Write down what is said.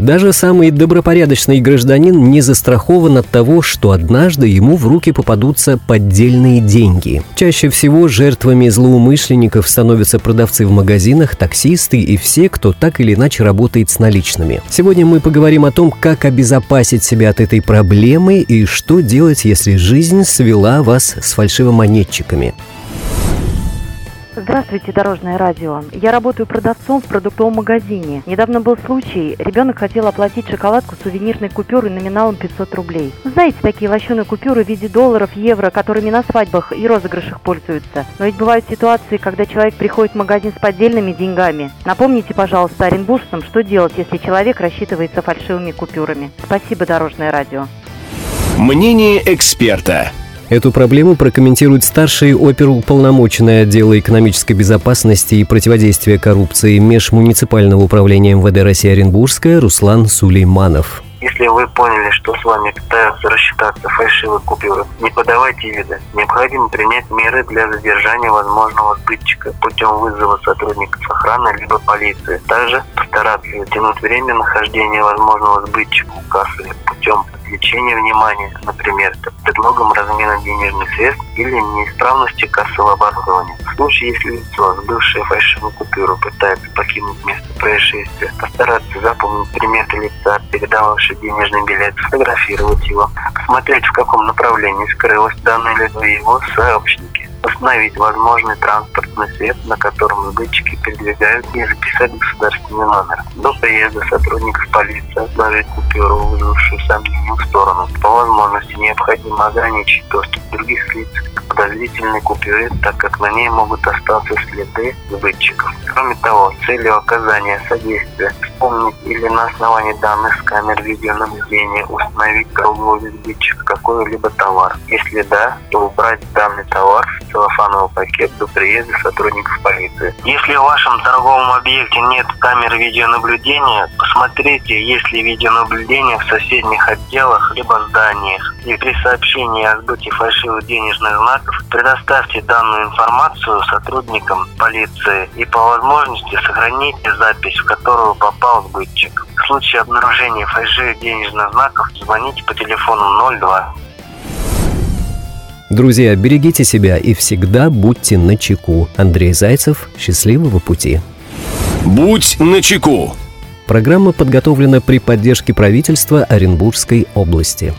Даже самый добропорядочный гражданин не застрахован от того, что однажды ему в руки попадутся поддельные деньги. Чаще всего жертвами злоумышленников становятся продавцы в магазинах, таксисты и все, кто так или иначе работает с наличными. Сегодня мы поговорим о том, как обезопасить себя от этой проблемы и что делать, если жизнь свела вас с фальшивомонетчиками. Здравствуйте, Дорожное радио. Я работаю продавцом в продуктовом магазине. Недавно был случай, ребенок хотел оплатить шоколадку сувенирной купюрой номиналом 500 рублей. Знаете, такие лощеные купюры в виде долларов, евро, которыми на свадьбах и розыгрышах пользуются. Но ведь бывают ситуации, когда человек приходит в магазин с поддельными деньгами. Напомните, пожалуйста, оренбуржцам, что делать, если человек рассчитывается фальшивыми купюрами. Спасибо, Дорожное радио. Мнение эксперта. Эту проблему прокомментирует старший оперуполномоченный отдела экономической безопасности и противодействия коррупции Межмуниципального управления МВД России Оренбургская Руслан Сулейманов. Если вы поняли, что с вами пытаются рассчитаться фальшивые купюры, не подавайте вида. Необходимо принять меры для задержания возможного сбытчика путем вызова сотрудников охраны либо полиции. Также постараться затянуть время нахождения возможного сбытчика у кассы путем отвлечения внимания, например, под предлогом размена денежных средств или неисправности кассового оборудования. В случае, если лицо, сбывшее фальшивую купюру, пытается покинуть место происшествия, постараться запомнить приметы лица, передававшего денежный билет, сфотографировать его, посмотреть, в каком направлении скрылось данное лицо и его сообщники установить возможный транспортный свет, на котором сбытчики передвигают и записать государственный номер. До приезда сотрудников полиции отложить купюру, вызвавшую сомнение в сторону. По возможности необходимо ограничить доступ других лиц к подозрительной купюре, так как на ней могут остаться следы сбытчиков. Кроме того, целью оказания содействия вспомнить или на основании данных с камер видеонаблюдения установить торговый сбытчик какой-либо товар. Если да, то убрать данный товар в целлофановый пакет до приезда сотрудников полиции. Если в вашем торговом объекте нет камер видеонаблюдения, посмотрите, есть ли видеонаблюдение в соседних отделах либо зданиях. И при сообщении о сбытии фальшивых денежных знаков предоставьте данную информацию сотрудникам полиции и по возможности сохраните запись, в которую попал сбытчик. В случае обнаружения фальшивых денежных знаков звоните по телефону 02. Друзья, берегите себя и всегда будьте на чеку. Андрей Зайцев, счастливого пути. Будь начеку. Программа подготовлена при поддержке правительства Оренбургской области.